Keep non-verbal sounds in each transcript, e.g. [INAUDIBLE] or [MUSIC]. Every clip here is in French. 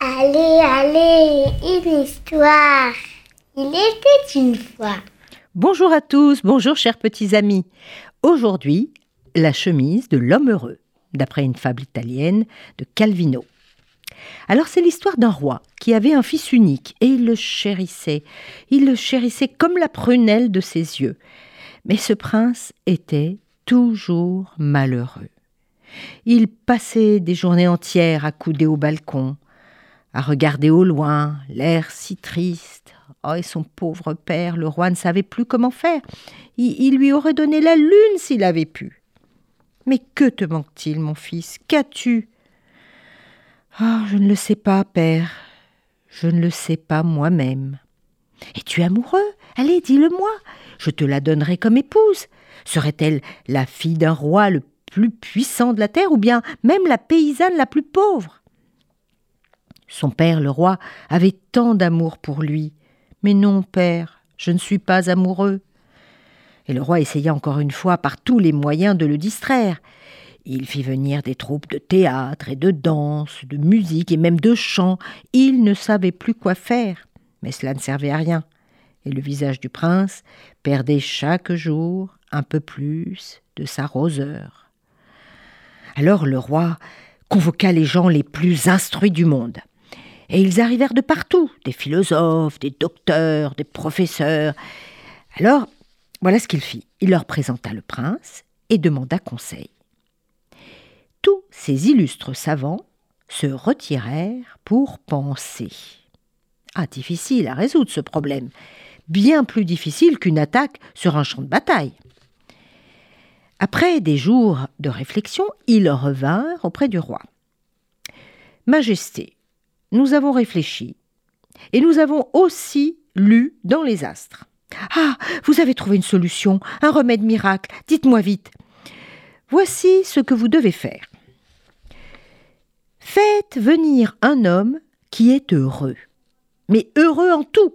Allez, allez, une histoire. Il était une fois. Bonjour à tous, bonjour chers petits amis. Aujourd'hui, la chemise de l'homme heureux, d'après une fable italienne de Calvino. Alors c'est l'histoire d'un roi qui avait un fils unique et il le chérissait. Il le chérissait comme la prunelle de ses yeux. Mais ce prince était toujours malheureux. Il passait des journées entières couder au balcon, à regarder au loin, l'air si triste. Oh, et son pauvre père, le roi, ne savait plus comment faire. Il, lui aurait donné la lune s'il avait pu. Mais que te manque-t-il, mon fils? Qu'as-tu? Ah, je ne le sais pas, père. Je ne le sais pas moi-même. Es-tu amoureux? Allez, dis-le-moi. Je te la donnerai comme épouse. Serait-elle la fille d'un roi le plus puissant de la terre ou bien même la paysanne la plus pauvre? Son père, le roi, avait tant d'amour pour lui. Mais non, père, je ne suis pas amoureux. Et le roi essaya encore une fois par tous les moyens de le distraire. Il fit venir des troupes de théâtre et de danse, de musique et même de chant. Il ne savait plus quoi faire. Mais cela ne servait à rien. Et le visage du prince perdait chaque jour un peu plus de sa roseur. Alors le roi convoqua les gens les plus instruits du monde. Et ils arrivèrent de partout, des philosophes, des docteurs, des professeurs. Alors, voilà ce qu'il fit. Il leur présenta le prince et demanda conseil. Tous ces illustres savants se retirèrent pour penser. Ah, difficile à résoudre ce problème, bien plus difficile qu'une attaque sur un champ de bataille. Après des jours de réflexion, ils revinrent auprès du roi. Majesté, nous avons réfléchi, et nous avons aussi lu dans les astres. Ah, vous avez trouvé une solution, un remède miracle, dites-moi vite. Voici ce que vous devez faire. Faites venir un homme qui est heureux, mais heureux en tout.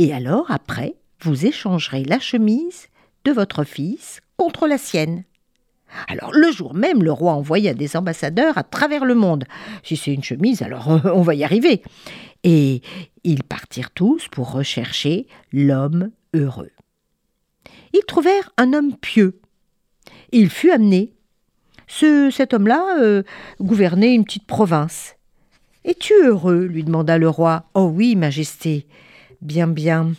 Et alors, après, vous échangerez la chemise de votre fils contre la sienne. Alors le jour même, le roi envoya des ambassadeurs à travers le monde. Si c'est une chemise, alors [LAUGHS] on va y arriver. Et ils partirent tous pour rechercher l'homme heureux. Ils trouvèrent un homme pieux. Il fut amené. Ce, cet homme-là euh, gouvernait une petite province. Es-tu heureux? lui demanda le roi. Oh oui, Majesté. Bien, bien.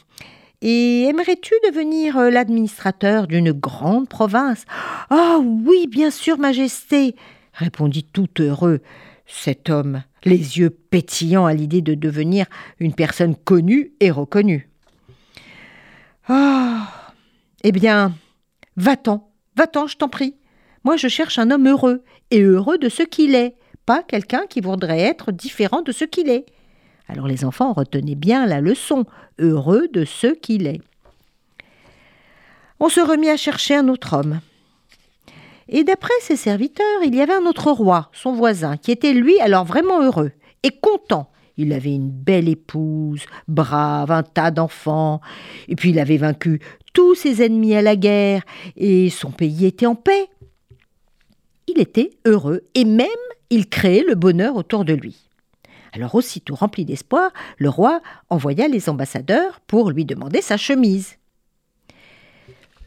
Et aimerais-tu devenir euh, l'administrateur d'une grande province? Ah oui, bien sûr, Majesté, répondit tout heureux cet homme, les yeux pétillants à l'idée de devenir une personne connue et reconnue. Ah Eh bien, va-t'en, va-t'en, je t'en prie. Moi, je cherche un homme heureux, et heureux de ce qu'il est, pas quelqu'un qui voudrait être différent de ce qu'il est. Alors les enfants retenaient bien la leçon, heureux de ce qu'il est. On se remit à chercher un autre homme. Et d'après ses serviteurs, il y avait un autre roi, son voisin, qui était lui alors vraiment heureux et content. Il avait une belle épouse, brave, un tas d'enfants, et puis il avait vaincu tous ses ennemis à la guerre, et son pays était en paix. Il était heureux, et même il créait le bonheur autour de lui. Alors aussitôt rempli d'espoir, le roi envoya les ambassadeurs pour lui demander sa chemise.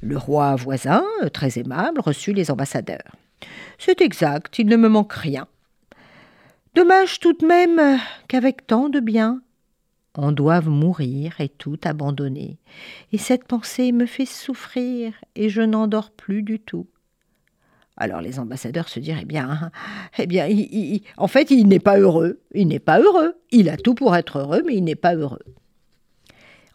Le roi voisin, très aimable, reçut les ambassadeurs. C'est exact, il ne me manque rien. Dommage tout de même qu'avec tant de bien, on doive mourir et tout abandonner. Et cette pensée me fait souffrir, et je n'en dors plus du tout. Alors les ambassadeurs se dirent, eh bien, [LAUGHS] eh bien, en fait, il n'est pas heureux. Il n'est pas heureux. Il a tout pour être heureux, mais il n'est pas heureux.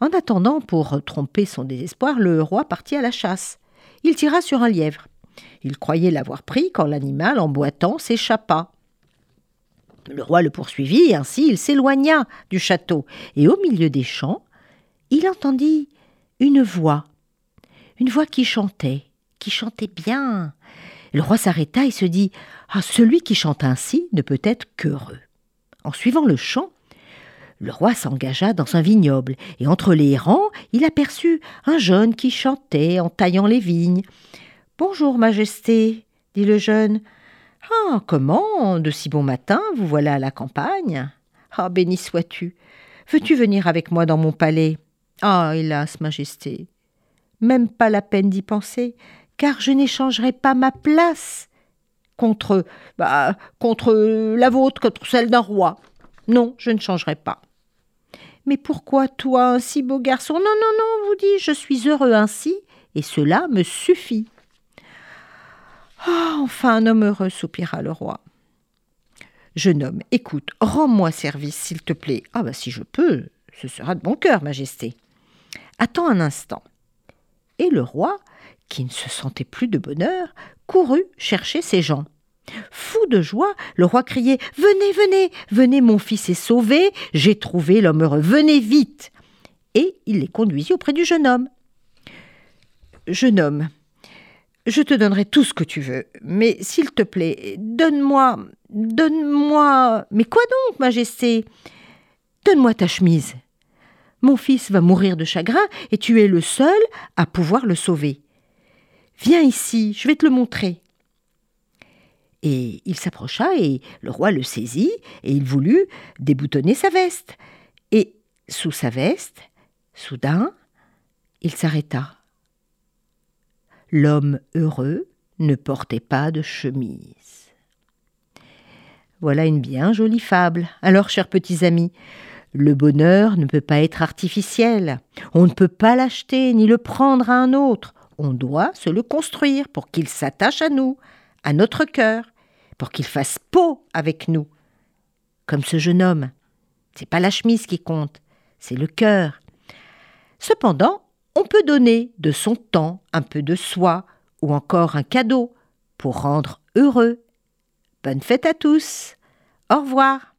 En attendant, pour tromper son désespoir, le roi partit à la chasse. Il tira sur un lièvre. Il croyait l'avoir pris quand l'animal, en boitant, s'échappa. Le roi le poursuivit, et ainsi il s'éloigna du château, et au milieu des champs, il entendit une voix, une voix qui chantait, qui chantait bien. Le roi s'arrêta et se dit Ah, celui qui chante ainsi ne peut être qu'heureux. En suivant le chant, Le roi s'engagea dans un vignoble, et entre les rangs, il aperçut un jeune qui chantait en taillant les vignes. Bonjour, Majesté, dit le jeune. Ah, comment, de si bon matin, vous voilà à la campagne? Ah, béni sois-tu. Veux-tu venir avec moi dans mon palais? Ah, hélas, Majesté. Même pas la peine d'y penser, car je n'échangerai pas ma place contre, bah, contre la vôtre, contre celle d'un roi. Non, je ne changerai pas. Mais pourquoi toi, un si beau garçon? Non, non, non, vous dis, je suis heureux ainsi, et cela me suffit. Ah, enfin un homme heureux, soupira le roi. Jeune homme, écoute, rends-moi service, s'il te plaît. Ah, bah si je peux, ce sera de bon cœur, Majesté. Attends un instant. Et le roi, qui ne se sentait plus de bonheur, courut chercher ses gens. Fou de joie, le roi criait Venez, venez, venez, mon fils est sauvé, j'ai trouvé l'homme heureux, venez vite. Et il les conduisit auprès du jeune homme. Jeune homme, je te donnerai tout ce que tu veux, mais s'il te plaît, donne-moi, donne-moi. Mais quoi donc, Majesté? Donne-moi ta chemise. Mon fils va mourir de chagrin et tu es le seul à pouvoir le sauver. Viens ici, je vais te le montrer. Et il s'approcha et le roi le saisit et il voulut déboutonner sa veste. Et sous sa veste, soudain, il s'arrêta. L'homme heureux ne portait pas de chemise. Voilà une bien jolie fable. Alors, chers petits amis, le bonheur ne peut pas être artificiel. On ne peut pas l'acheter ni le prendre à un autre on doit se le construire pour qu'il s'attache à nous, à notre cœur, pour qu'il fasse peau avec nous. Comme ce jeune homme. C'est pas la chemise qui compte, c'est le cœur. Cependant, on peut donner de son temps, un peu de soi, ou encore un cadeau, pour rendre heureux. Bonne fête à tous. Au revoir.